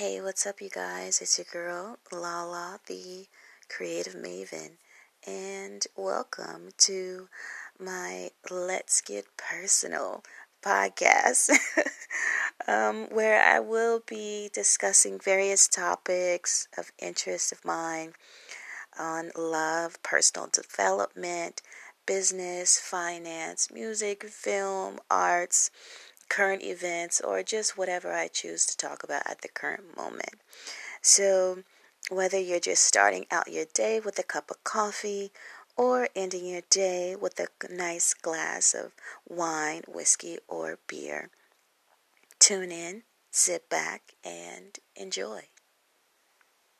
Hey, what's up, you guys? It's your girl, Lala, the creative maven, and welcome to my Let's Get Personal podcast, um, where I will be discussing various topics of interest of mine on love, personal development, business, finance, music, film, arts current events, or just whatever I choose to talk about at the current moment. So, whether you're just starting out your day with a cup of coffee or ending your day with a nice glass of wine, whiskey, or beer, tune in, sit back, and enjoy.